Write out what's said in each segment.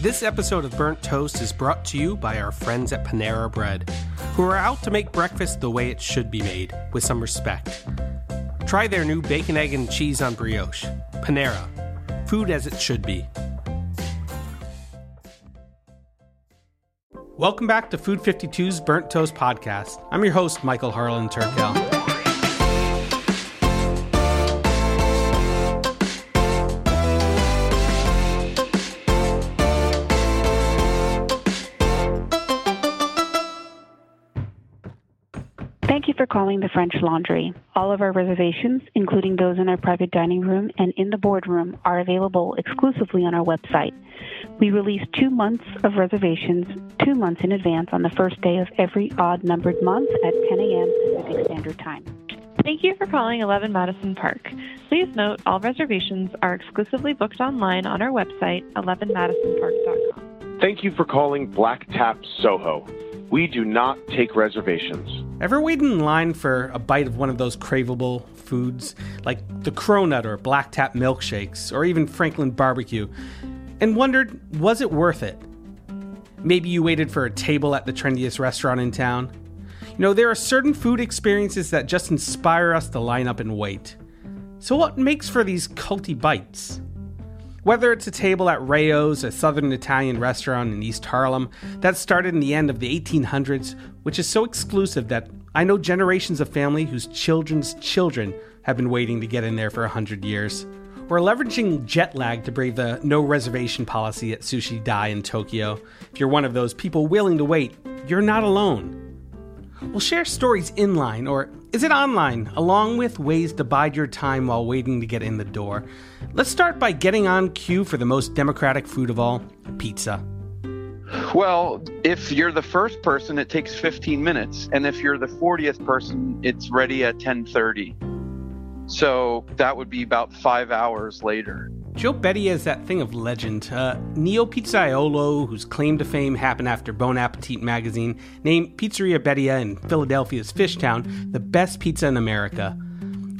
This episode of Burnt Toast is brought to you by our friends at Panera Bread, who are out to make breakfast the way it should be made, with some respect. Try their new bacon, egg, and cheese on brioche. Panera. Food as it should be. Welcome back to Food 52's Burnt Toast Podcast. I'm your host, Michael Harlan Turkel. Calling the French Laundry. All of our reservations, including those in our private dining room and in the boardroom, are available exclusively on our website. We release two months of reservations two months in advance on the first day of every odd numbered month at 10 a.m. Pacific Standard Time. Thank you for calling 11 Madison Park. Please note all reservations are exclusively booked online on our website, 11madisonpark.com. Thank you for calling Black Tap Soho. We do not take reservations. Ever wait in line for a bite of one of those craveable foods, like the Cronut or Black Tap milkshakes, or even Franklin barbecue, and wondered, was it worth it? Maybe you waited for a table at the trendiest restaurant in town. You know, there are certain food experiences that just inspire us to line up and wait. So, what makes for these culty bites? Whether it's a table at Rao's, a southern Italian restaurant in East Harlem that started in the end of the 1800s, which is so exclusive that I know generations of family whose children's children have been waiting to get in there for 100 years. We're leveraging jet lag to brave the no reservation policy at Sushi Dai in Tokyo. If you're one of those people willing to wait, you're not alone. We'll share stories inline, or is it online, along with ways to bide your time while waiting to get in the door. Let's start by getting on cue for the most democratic food of all pizza. Well, if you're the first person, it takes 15 minutes, and if you're the 40th person, it's ready at 10:30. So that would be about five hours later. Joe Beddia is that thing of legend. Uh, Neo Pizzaiolo, whose claim to fame happened after Bon Appetit magazine, named Pizzeria Beddia in Philadelphia's Fishtown the best pizza in America.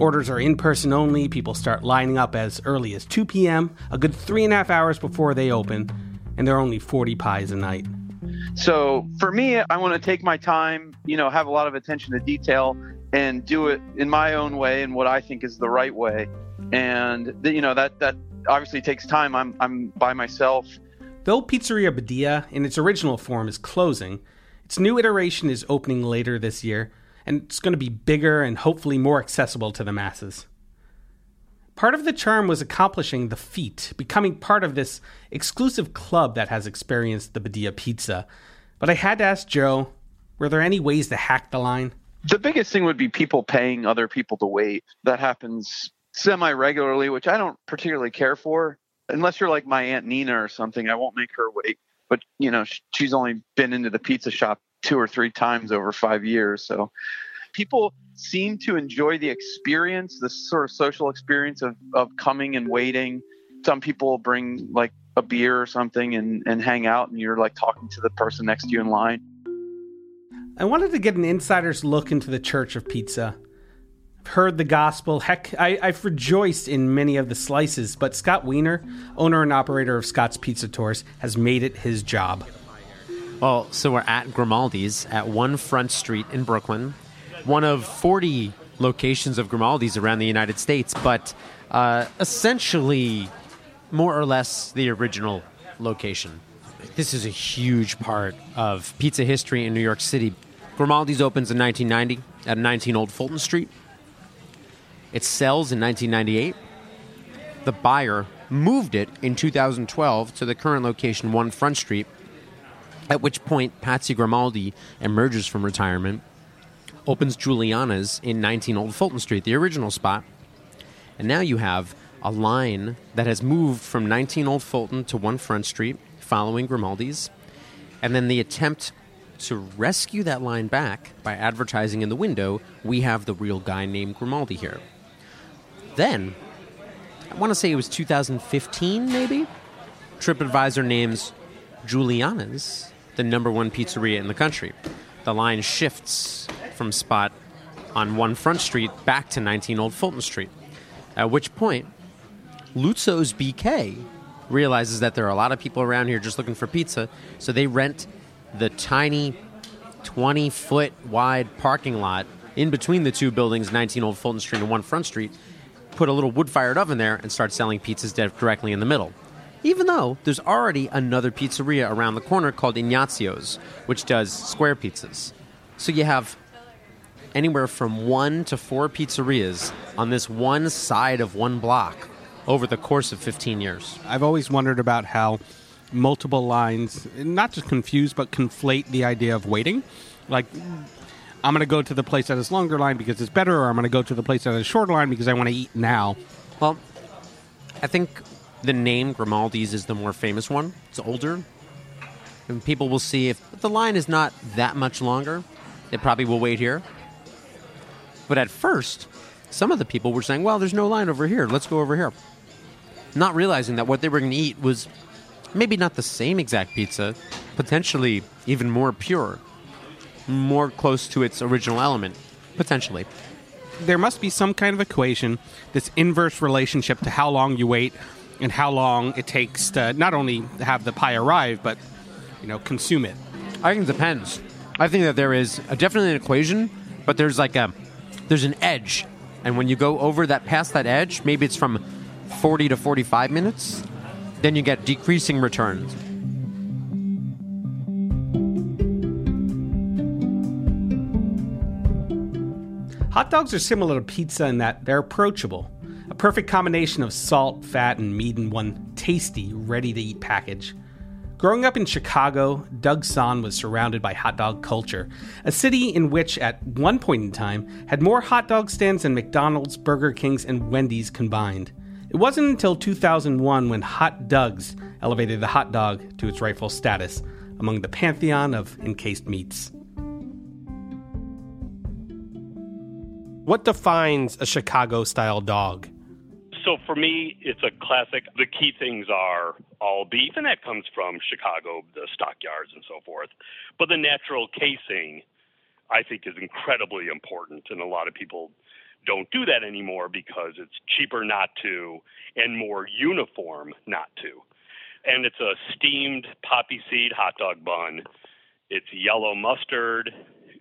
Orders are in person only. People start lining up as early as 2 p.m., a good three and a half hours before they open, and there are only 40 pies a night. So for me, I want to take my time, you know, have a lot of attention to detail and do it in my own way and what I think is the right way. And you know that that obviously takes time. I'm I'm by myself. Though Pizzeria Beddia, in its original form, is closing, its new iteration is opening later this year, and it's going to be bigger and hopefully more accessible to the masses. Part of the charm was accomplishing the feat, becoming part of this exclusive club that has experienced the Beddia pizza. But I had to ask Joe were there any ways to hack the line? The biggest thing would be people paying other people to wait. That happens semi regularly, which I don't particularly care for. Unless you're like my Aunt Nina or something, I won't make her wait. But, you know, she's only been into the pizza shop two or three times over five years. So people seem to enjoy the experience, the sort of social experience of, of coming and waiting. Some people bring like a beer or something and, and hang out, and you're like talking to the person next to you in line. I wanted to get an insider's look into the Church of Pizza. Heard the gospel. Heck, I, have rejoiced in many of the slices, but Scott Wiener, owner and operator of Scott's Pizza Tours, has made it his job. Well, so we're at Grimaldi's at One Front Street in Brooklyn, one of 40 locations of Grimaldi's around the United States, but uh, essentially more or less the original location. This is a huge part of pizza history in New York City. Grimaldi's opens in 1990 at 19 Old Fulton Street. It sells in 1998. The buyer moved it in 2012 to the current location, 1 Front Street, at which point Patsy Grimaldi emerges from retirement, opens Juliana's in 19 Old Fulton Street, the original spot, and now you have a line that has moved from 19 Old Fulton to 1 Front Street, following Grimaldi's, and then the attempt to rescue that line back by advertising in the window, we have the real guy named Grimaldi here. Then, I want to say it was 2015, maybe? TripAdvisor names Juliana's the number one pizzeria in the country. The line shifts from spot on 1 Front Street back to 19 Old Fulton Street. At which point, Luzzo's BK realizes that there are a lot of people around here just looking for pizza, so they rent the tiny 20 foot wide parking lot in between the two buildings, 19 Old Fulton Street and 1 Front Street, put a little wood fired oven there, and start selling pizzas directly in the middle. Even though there's already another pizzeria around the corner called Ignazio's, which does square pizzas. So you have anywhere from one to four pizzerias on this one side of one block over the course of 15 years. I've always wondered about how multiple lines not just confuse but conflate the idea of waiting. Like I'm going to go to the place that has longer line because it's better, or I'm going to go to the place that has shorter line because I want to eat now. Well, I think the name Grimaldi's is the more famous one. It's older, and people will see if the line is not that much longer. They probably will wait here. But at first, some of the people were saying, "Well, there's no line over here. Let's go over here," not realizing that what they were going to eat was maybe not the same exact pizza, potentially even more pure, more close to its original element, potentially. There must be some kind of equation, this inverse relationship to how long you wait and how long it takes to not only have the pie arrive, but you know, consume it. I think it depends. I think that there is a, definitely an equation, but there's like a there's an edge, and when you go over that past that edge, maybe it's from 40 to 45 minutes, then you get decreasing returns. Hot dogs are similar to pizza in that they're approachable. A perfect combination of salt, fat, and meat in one tasty, ready to eat package. Growing up in Chicago, Doug Sohn was surrounded by hot dog culture, a city in which, at one point in time, had more hot dog stands than McDonald's, Burger King's, and Wendy's combined. It wasn't until 2001 when Hot Doug's elevated the hot dog to its rightful status among the pantheon of encased meats. What defines a Chicago style dog? So for me, it's a classic. The key things are all beef, and that comes from Chicago, the stockyards and so forth. But the natural casing, I think, is incredibly important, and a lot of people don't do that anymore because it's cheaper not to and more uniform not to. And it's a steamed poppy seed hot dog bun. It's yellow mustard,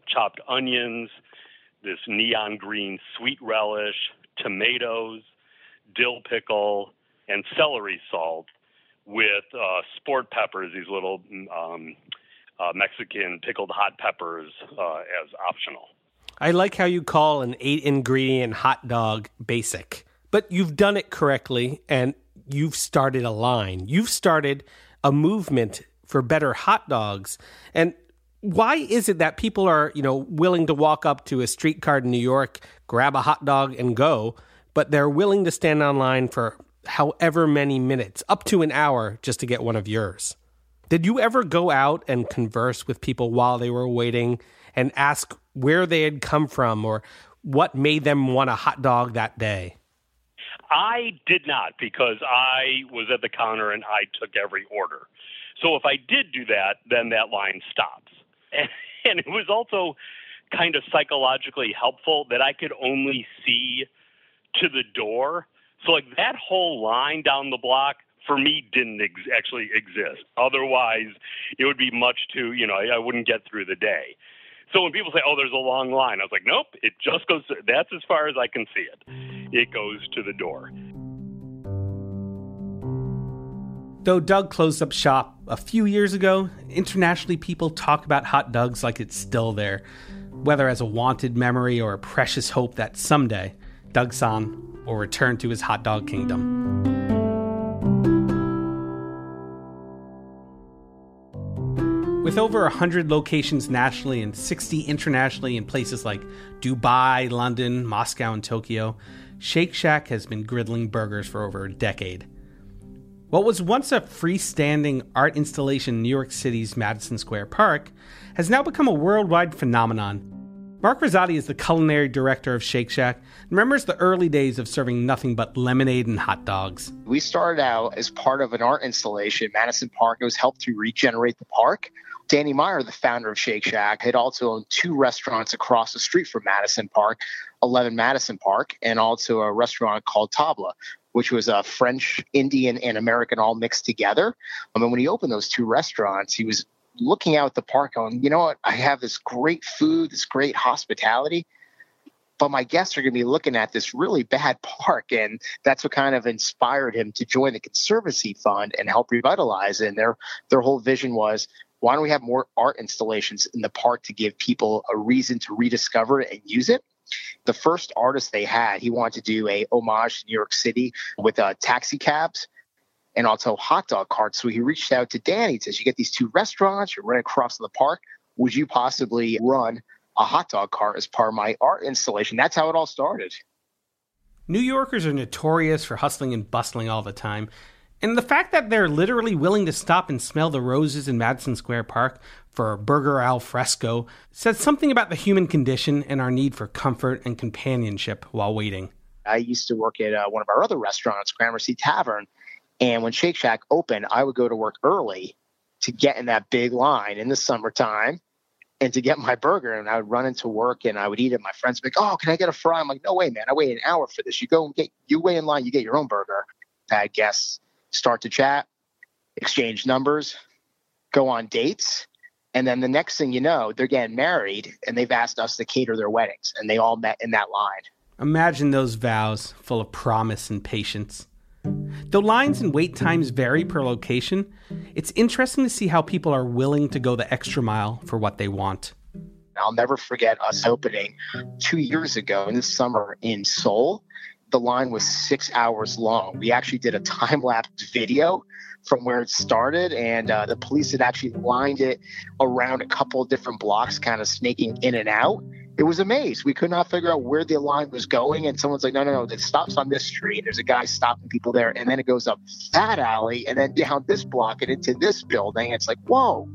chopped onions, this neon green sweet relish, tomatoes, dill pickle, and celery salt with uh, sport peppers, these little um, uh, Mexican pickled hot peppers, uh, as optional. I like how you call an eight ingredient hot dog basic, but you've done it correctly and you've started a line. You've started a movement for better hot dogs. And why is it that people are, you know, willing to walk up to a streetcar in New York, grab a hot dog and go, but they're willing to stand online for however many minutes, up to an hour just to get one of yours? Did you ever go out and converse with people while they were waiting and ask where they had come from or what made them want a hot dog that day? I did not because I was at the counter and I took every order. So if I did do that, then that line stops. And, it was also kind of psychologically helpful that I could only see to the door. So, like that whole line down the block for me didn't ex- actually exist. Otherwise, it would be much too, you know, I wouldn't get through the day. So when people say, "Oh, there's a long line," I was like, "Nope, it just goes. To, that's as far as I can see it. It goes to the door." Though Doug closed up shop a few years ago, internationally people talk about hot dogs like it's still there, whether as a wanted memory or a precious hope that someday Doug Sohn will return to his hot dog kingdom. With over 100 locations nationally and 60 internationally in places like Dubai, London, Moscow, and Tokyo, Shake Shack has been griddling burgers for over a decade. What was once a freestanding art installation in New York City's Madison Square Park has now become a worldwide phenomenon. Mark Rosati is the culinary director of Shake Shack and remembers the early days of serving nothing but lemonade and hot dogs. We started out as part of an art installation at Madison Park. It was helped to regenerate the park. Danny Meyer, the founder of Shake Shack, had also owned two restaurants across the street from Madison Park, 11 Madison Park, and also a restaurant called Tabla, which was a French, Indian, and American all mixed together. I mean, when he opened those two restaurants, he was looking out the park going, you know what? I have this great food, this great hospitality, but my guests are going to be looking at this really bad park. And that's what kind of inspired him to join the Conservancy Fund and help revitalize it. And their, their whole vision was why don't we have more art installations in the park to give people a reason to rediscover it and use it? The first artist they had, he wanted to do a homage to New York City with uh, taxi cabs and also hot dog carts. So he reached out to Danny. He says, "You get these two restaurants. You're right across the park. Would you possibly run a hot dog cart as part of my art installation?" That's how it all started. New Yorkers are notorious for hustling and bustling all the time. And the fact that they're literally willing to stop and smell the roses in Madison Square Park for burger al fresco says something about the human condition and our need for comfort and companionship while waiting. I used to work at uh, one of our other restaurants, Gramercy Tavern, and when Shake Shack opened, I would go to work early to get in that big line in the summertime and to get my burger. And I would run into work and I would eat it. My friends would be like, Oh, can I get a fry? I'm like, No way, man. I wait an hour for this. You go and get, you wait in line, you get your own burger. Bad guests start to chat, exchange numbers, go on dates. And then the next thing you know, they're getting married and they've asked us to cater their weddings. And they all met in that line. Imagine those vows full of promise and patience. Though lines and wait times vary per location, it's interesting to see how people are willing to go the extra mile for what they want. I'll never forget us opening two years ago in the summer in Seoul. The line was six hours long. We actually did a time lapse video from where it started, and uh, the police had actually lined it around a couple of different blocks, kind of snaking in and out it was a maze. We could not figure out where the line was going. And someone's like, no, no, no, it stops on this street. There's a guy stopping people there. And then it goes up that alley and then down this block and into this building. It's like, whoa.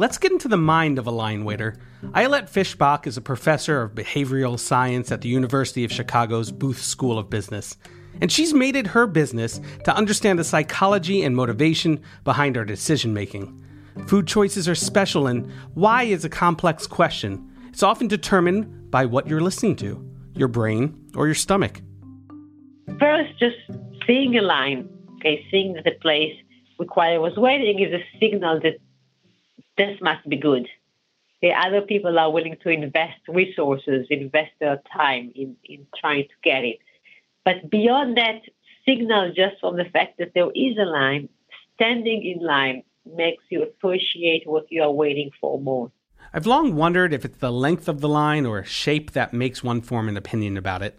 Let's get into the mind of a line waiter. Ayelet Fishbach is a professor of behavioral science at the University of Chicago's Booth School of Business. And she's made it her business to understand the psychology and motivation behind our decision making. Food choices are special, and why is a complex question. It's often determined by what you're listening to your brain or your stomach. First, just seeing a line, okay, seeing that the place require was waiting is a signal that this must be good. The other people are willing to invest resources, invest their time in, in trying to get it. But beyond that signal, just from the fact that there is a line, standing in line, makes you appreciate what you are waiting for more. I've long wondered if it's the length of the line or shape that makes one form an opinion about it.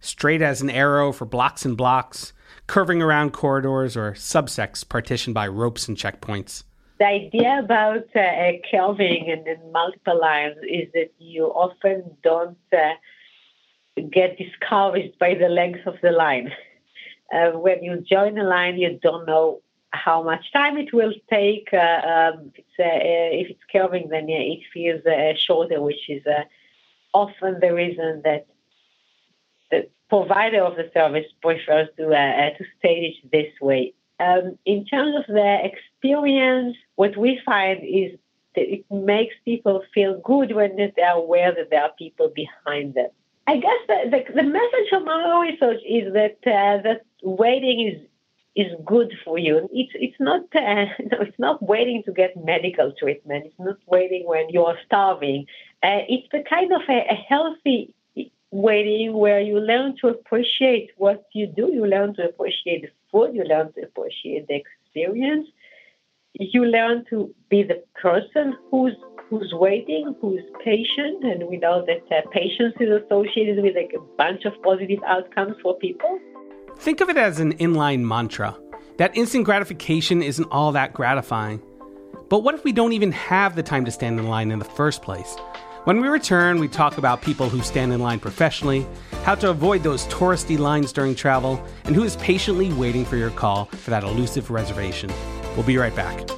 Straight as an arrow for blocks and blocks, curving around corridors, or subsects partitioned by ropes and checkpoints. The idea about uh, curving and then multiple lines is that you often don't uh, get discouraged by the length of the line. Uh, when you join a line, you don't know how much time it will take. Uh, um, if, it's, if it's curving, then it feels uh, shorter, which is uh, often the reason that the provider of the service prefers to to stage this way. Um, in terms of their experience, what we find is that it makes people feel good when they are aware that there are people behind them. I guess the, the, the message from our research is that uh, that waiting is is good for you. It's it's not uh, it's not waiting to get medical treatment. It's not waiting when you're starving. Uh, it's the kind of a, a, healthy waiting where you learn to appreciate what you do. You learn to appreciate the food. You learn to appreciate the experience. You learn to be the person who's who's waiting, who's patient, and we know that uh, patience is associated with like a bunch of positive outcomes for people. Think of it as an inline mantra. That instant gratification isn't all that gratifying. But what if we don't even have the time to stand in line in the first place? When we return, we talk about people who stand in line professionally, how to avoid those touristy lines during travel, and who is patiently waiting for your call for that elusive reservation. We'll be right back.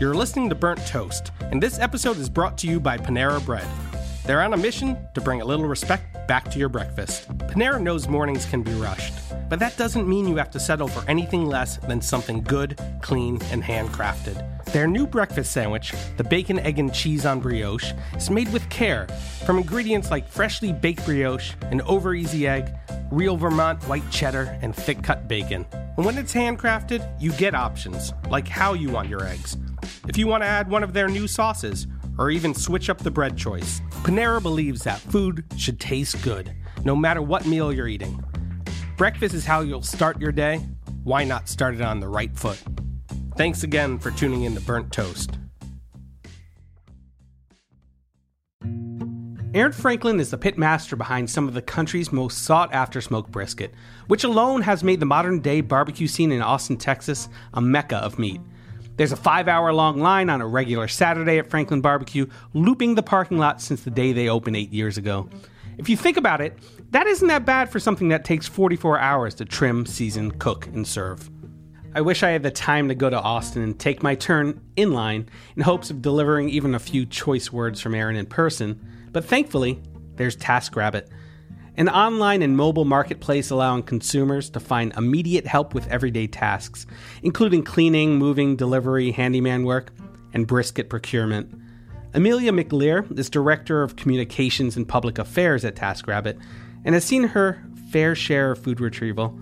You're listening to Burnt Toast, and this episode is brought to you by Panera Bread. They're on a mission to bring a little respect back to your breakfast. Panera knows mornings can be rushed, but that doesn't mean you have to settle for anything less than something good, clean, and handcrafted. Their new breakfast sandwich, the bacon, egg, and cheese on brioche, is made with care from ingredients like freshly baked brioche, an over easy egg, real Vermont white cheddar, and thick cut bacon. And when it's handcrafted, you get options, like how you want your eggs. If you want to add one of their new sauces, or even switch up the bread choice, Panera believes that food should taste good, no matter what meal you're eating. Breakfast is how you'll start your day. Why not start it on the right foot? Thanks again for tuning in to Burnt Toast. Aaron Franklin is the pit master behind some of the country's most sought after smoked brisket, which alone has made the modern day barbecue scene in Austin, Texas a mecca of meat. There's a five hour long line on a regular Saturday at Franklin Barbecue, looping the parking lot since the day they opened eight years ago. If you think about it, that isn't that bad for something that takes 44 hours to trim, season, cook, and serve. I wish I had the time to go to Austin and take my turn in line in hopes of delivering even a few choice words from Aaron in person, but thankfully, there's TaskRabbit, an online and mobile marketplace allowing consumers to find immediate help with everyday tasks, including cleaning, moving, delivery, handyman work, and brisket procurement. Amelia McLear is Director of Communications and Public Affairs at TaskRabbit and has seen her fair share of food retrieval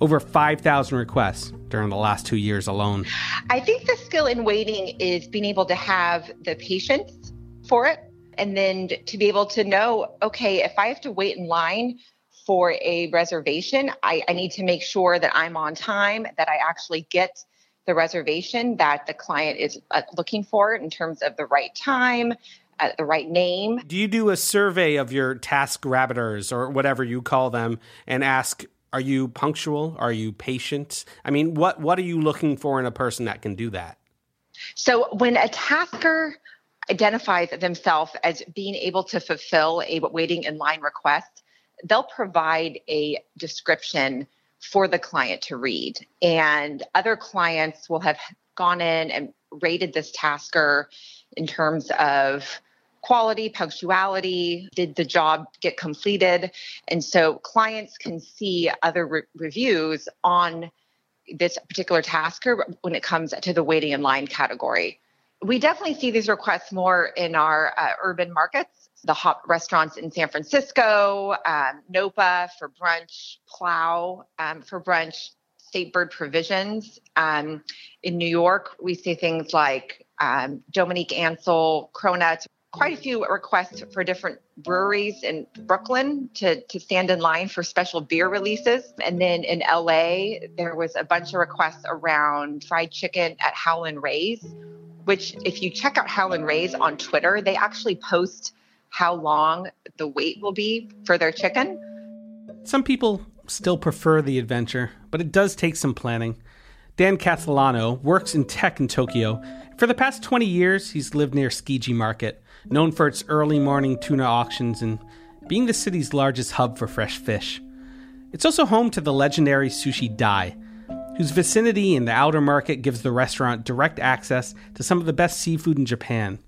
over 5,000 requests during the last two years alone. I think the skill in waiting is being able to have the patience for it and then to be able to know okay if i have to wait in line for a reservation I, I, need to make sure that i'm on time that i actually get the reservation that the client is uh, looking for in terms of the right time uh, the right name. Do you do a survey of your task rabbiters or whatever you call them and ask are you punctual? Are you patient? I mean what what are you looking for in a person that can do that? So when a tasker identifies themselves as being able to fulfill a waiting in line request, they'll provide a description for the client to read. And other clients will have gone in and rated this tasker in terms of quality, punctuality, did the job get completed? And so clients can see other re- reviews on this particular tasker when it comes to the waiting in line category we definitely see these requests more in our uh, urban markets, the hot restaurants in San Francisco, um, Nopa for brunch, Plow um, for brunch, State Bird Provisions. Um, in New York, we see things like um, Dominique Ansel, Cronuts, quite a few requests for different breweries in Brooklyn to, to stand in line for special beer releases. And then in LA, there was a bunch of requests around fried chicken at Howlin' Ray's which if you check out Howlin' Ray's on Twitter, they actually post how long the wait will be for their chicken. Some people still prefer the adventure, but it does take some planning. Dan Castellano works in tech in Tokyo. For the past 20 years, he's lived near Tsukiji Market, known for its early morning tuna auctions and being the city's largest hub for fresh fish. It's also home to the legendary Sushi Dai, whose vicinity in the outer market gives the restaurant direct access to some of the best seafood in Japan.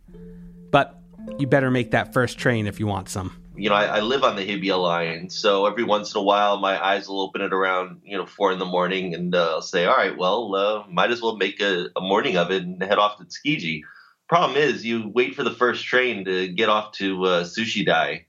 But you better make that first train if you want some. you know, I, I, live on the Hibiya line, so every once in a while, my eyes will open at around you know four in the morning, and uh, I'll say, all right, well, uh, might as well make a, a, morning of it and head off to Tsukiji. Problem is, you wait for the first train to get off to uh, Sushi Dai,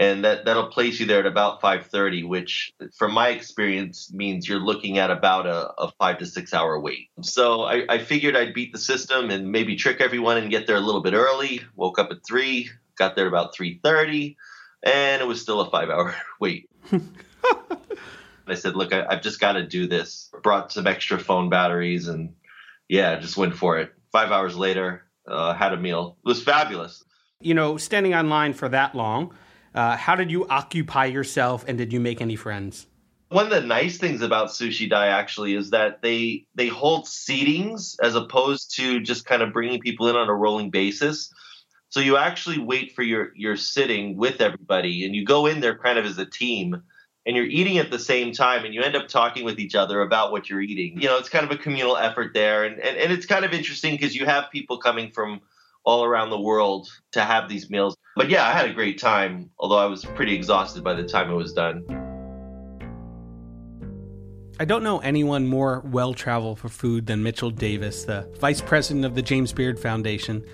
and that that'll place you there at about 5:30, which, from my experience, means you're looking at about a, a five to six hour wait. So I, I figured I'd beat the system and maybe trick everyone and get there a little bit early. Woke up at three, got there about 3:30 and it was still a five hour wait. I said, look, I, have just got to do this. Brought some extra phone batteries and yeah, just went for it. Five hours later, uh, had a meal. It was fabulous. You know, standing online for that long, uh, how did you occupy yourself and did you make any friends? One of the nice things about Sushi Dai actually is that they they hold seatings as opposed to just kind of bringing people in on a rolling basis. So you actually wait for your your sitting with everybody, and you go in there kind of as a team, and you're eating at the same time, and you end up talking with each other about what you're eating. You know, it's kind of a communal effort there, and and, and it's kind of interesting because you have people coming from all around the world to have these meals. But yeah, I had a great time, although I was pretty exhausted by the time it was done. I don't know anyone more well traveled for food than Mitchell Davis, the vice president of the James Beard Foundation.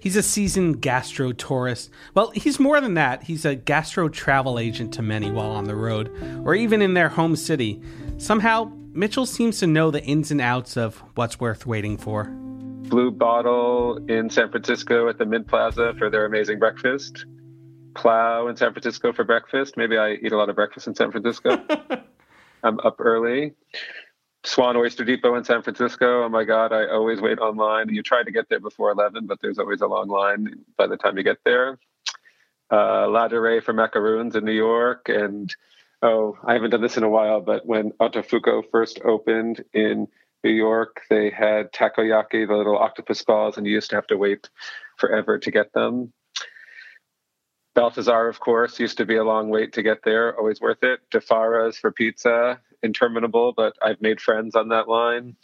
He's a seasoned gastro tourist. Well, he's more than that. He's a gastro travel agent to many while on the road, or even in their home city. Somehow, Mitchell seems to know the ins and outs of what's worth waiting for. Blue Bottle in San Francisco at the Mint Plaza for their amazing breakfast. Plow in San Francisco for breakfast. Maybe I eat a lot of breakfast in San Francisco. I'm up early. Swan Oyster Depot in San Francisco. Oh my God, I always wait online. You try to get there before 11, but there's always a long line by the time you get there. Uh, Ladurée for macaroons in New York. And oh, I haven't done this in a while, but when Otafuku first opened in New York, they had takoyaki, the little octopus balls, and you used to have to wait forever to get them. Balthazar, of course, used to be a long wait to get there, always worth it. Di Fara's for pizza interminable, but I've made friends on that line.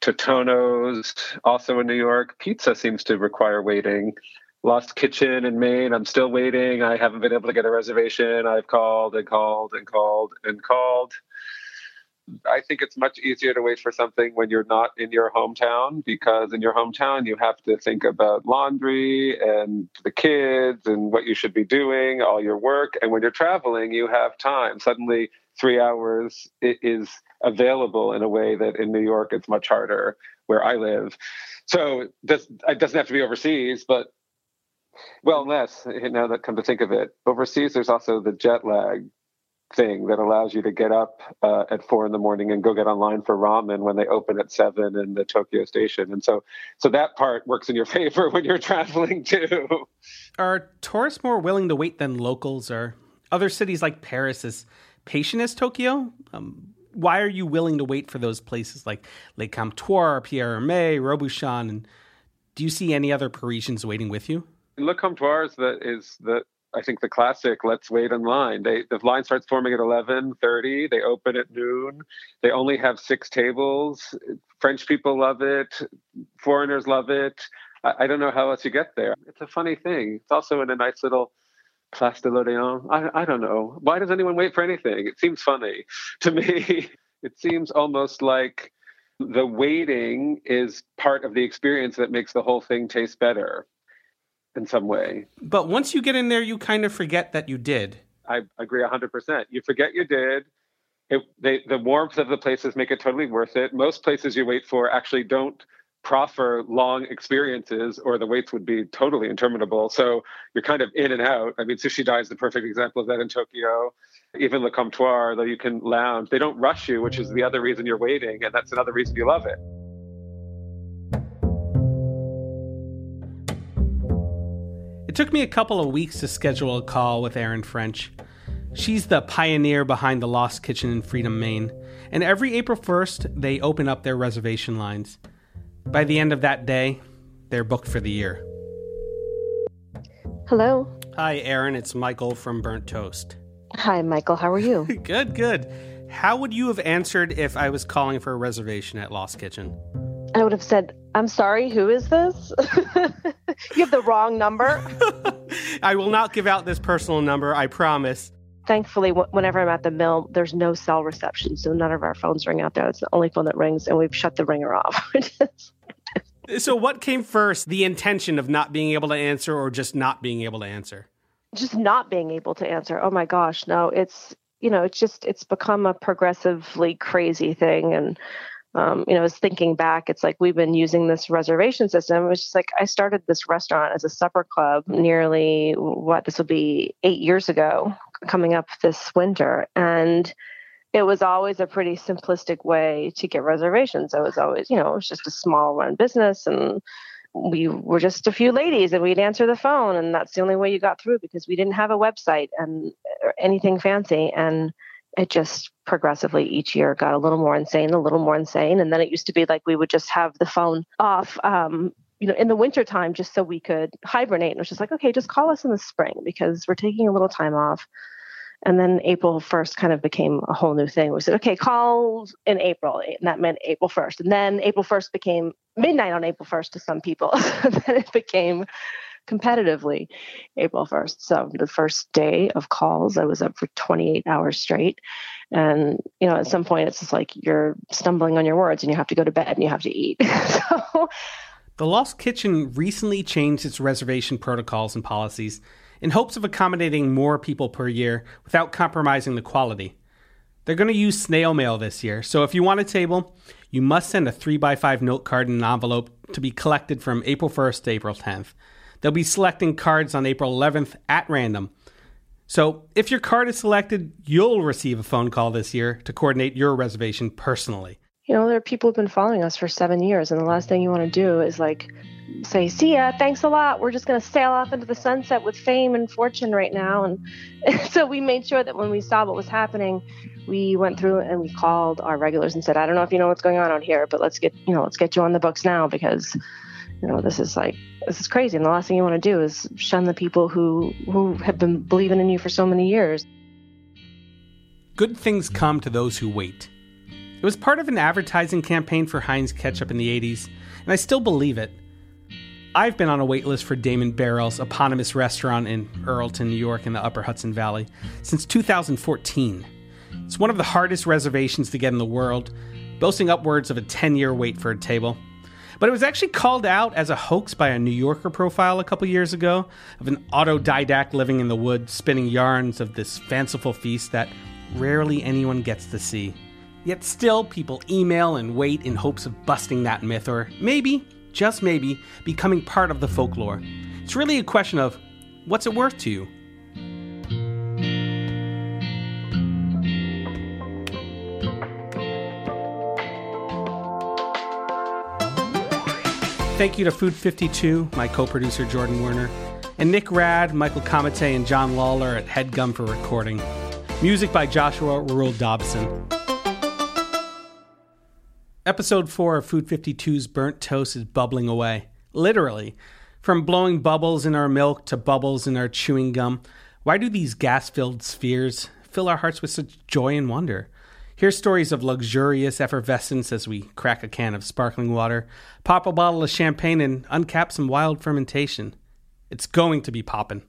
Totonno's, also in New York. Pizza seems to require waiting. Lost Kitchen in Maine, I'm still waiting. I haven't been able to get a reservation. I've called and called and called and called. I think it's much easier to wait for something when you're not in your hometown because in your hometown you have to think about laundry and the kids and what you should be doing, all your work. And when you're traveling, you have time. Suddenly three hours is available in a way that in New York it's much harder where I live. So it doesn't have to be overseas, but well, unless now that come to think of it, overseas there's also the jet lag thing that allows you to get up uh, at four in the morning and go get online for ramen when they open at seven in the Tokyo station. And so, so that part works in your favor when you're traveling too. Are tourists more willing to wait than locals? Or other cities like Paris is patient as Tokyo? Um, why are you willing to wait for those places like Les Comptoirs, Pierre Hermé, Robuchon? And do you see any other Parisians waiting with you? Le Comptoir is the, is the I think the classic let's wait in line. They the line starts forming at 11:30, they open at noon. They only have 6 tables. French people love it, foreigners love it. I, I, don't know how else you get there. It's a funny thing. It's also in a nice little Place de l'Odéon. I, I don't know. Why does anyone wait for anything? It seems funny to me. it seems almost like the waiting is part of the experience that makes the whole thing taste better in some way. But once you get in there, you kind of forget that you did. I agree 100%. You forget you did. It, they, the warmth of the places make it totally worth it. Most places you wait for actually don't proffer long experiences or the waits would be totally interminable. So you're kind of in and out. I mean, Sushi Dai is the perfect example of that in Tokyo. Even Le Comptoir, though you can lounge, they don't rush you, which is the other reason you're waiting. And that's another reason you love it. It took me a couple of weeks to schedule a call with Erin French. She's the pioneer behind the Lost Kitchen in Freedom, Maine. And every April 1st, they open up their reservation lines. By the end of that day, they're booked for the year. Hello. Hi, Erin. It's Michael from Burnt Toast. Hi, Michael. How are you? good, good. How would you have answered if I was calling for a reservation at Lost Kitchen? I would have said, I'm sorry, who is this? you have the wrong number. I will not give out this personal number, I promise. Thankfully, wh- whenever I'm at the mill, there's no cell reception, so none of our phones ring out there. It's the only phone that rings, and we've shut the ringer off. So, what came first, the intention of not being able to answer or just not being able to answer? just not being able to answer. Oh my gosh, no, it's you know, it's just it's become a progressively crazy thing and um, you know, I was thinking back, it's like we've been using this reservation system. It was just like I started this restaurant as a supper club nearly what this will be eight years ago, coming up this winter. And it was always a pretty simplistic way to get reservations. It was always, you know, it was just a small run business and we were just a few ladies and we'd answer the phone and that's the only way you got through because we didn't have a website and anything fancy and it just progressively each year got a little more insane a little more insane and then it used to be like we would just have the phone off um, you know in the wintertime just so we could hibernate and it was just like okay just call us in the spring because we're taking a little time off and then April 1st kind of became a whole new thing. We said, okay, call in April. And that meant April 1st. And then April 1st became midnight on April 1st to some people. then it became competitively April 1st. So the first day of calls, I was up for 28 hours straight. And, you know, at some point it's just like you're stumbling on your words and you have to go to bed and you have to eat. so The Lost Kitchen recently changed its reservation protocols and policies in hopes of accommodating more people per year without compromising the quality. They're going to use snail mail this year, so if you want a table, you must send a 3x5 note card in an envelope to be collected from April 1st to April 10th. They'll be selecting cards on April 11th at random. So, if your card is selected, you'll receive a phone call this year to coordinate your reservation personally. you know, there are people who've been following us for seven years, and the last thing you want to do is like say, "See ya, thanks a lot. We're just going to sail off into the sunset with fame and fortune right now." And so we made sure that when we saw what was happening, we went through and we called our regulars and said, "I don't know if you know what's going on out here, but let's get you know let's get you on the books now because." You know, this is like this is crazy, and the last thing you want to do is shun the people who who have been believing in you for so many years. Good things come to those who wait. It was part of an advertising campaign for Heinz ketchup in the 80s, and I still believe it. I've been on a wait list for Damon Baehrel's eponymous restaurant in Earlton, New York, in the upper Hudson Valley since 2014. It's one of the hardest reservations to get in the world, boasting upwards of a 10 year wait for a table. But it was actually called out as a hoax by a New Yorker profile a couple years ago of an autodidact living in the woods, spinning yarns of this fanciful feast that rarely anyone gets to see. Yet still, people email and wait in hopes of busting that myth, or maybe, just maybe, becoming part of the folklore. It's really a question of what's it worth to you? Thank you to Food 52, my co producer Jordan Werner, and Nick Rad, Michael Kamate, and John Lawler at Headgum for recording. Music by Joshua Rule Dobson. Episode 4 of Food 52's Burnt Toast is bubbling away. Literally. From blowing bubbles in our milk to bubbles in our chewing gum, why do these gas filled spheres fill our hearts with such joy and wonder? Hear stories of luxurious effervescence as we crack a can of sparkling water, pop a bottle of champagne, and uncap some wild fermentation. It's going to be poppin'.